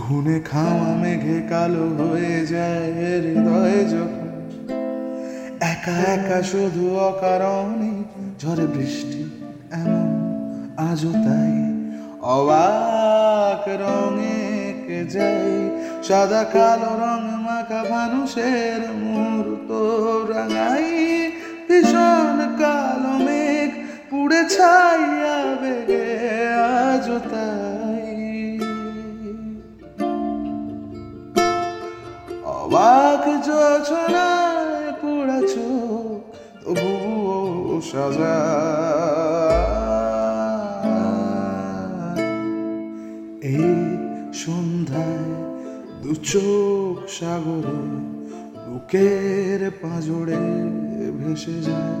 ঘুনে খাওয়া মেঘে কালো হয়ে যায় হৃদয়ে যখন। একা একা শুধু অকারণে ঝরে বৃষ্টি, এমন আজও তাই। অবাক রঙে কে যাই, সাদা কালো রং মাখা মানুষের মুহূর্ত রাঙাই। ভীষণ কালো মেঘ পুড়ে ছাইয়া বেগে আজও তাই। অবাক যোছনায় পোড়া চোখ, তবুও সাজা। এই সন্ধ্যায় দু চোখ সাগরে, বুকের পাঁজরে ভেসে যায়।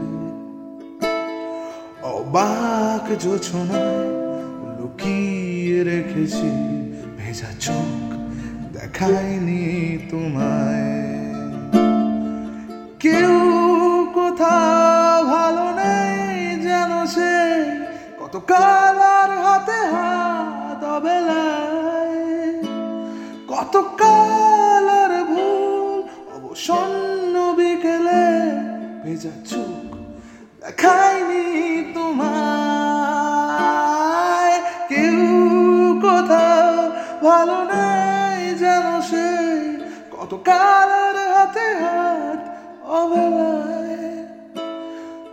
অবাক যোছনায় লুকিয়ে রেখেছি ভেজা চোখ। দেখায়নি তোমায়। কেউ কোথাও ভালো নেই যেন সে কত কালার হাতে হাত কত কালার ভুল অবসন্ন বিকেলে ভেজা চোখ দেখায়নি তোমায়। কেউ কোথাও ভালো নেই যেন সে কত কালের হাতে হাত অবেলায়।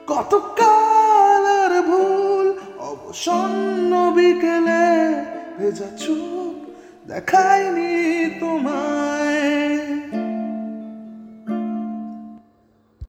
কত কালের ভুল অবসন্ন বিকেলে ভেজা চুপ দেখায়নি তোমায়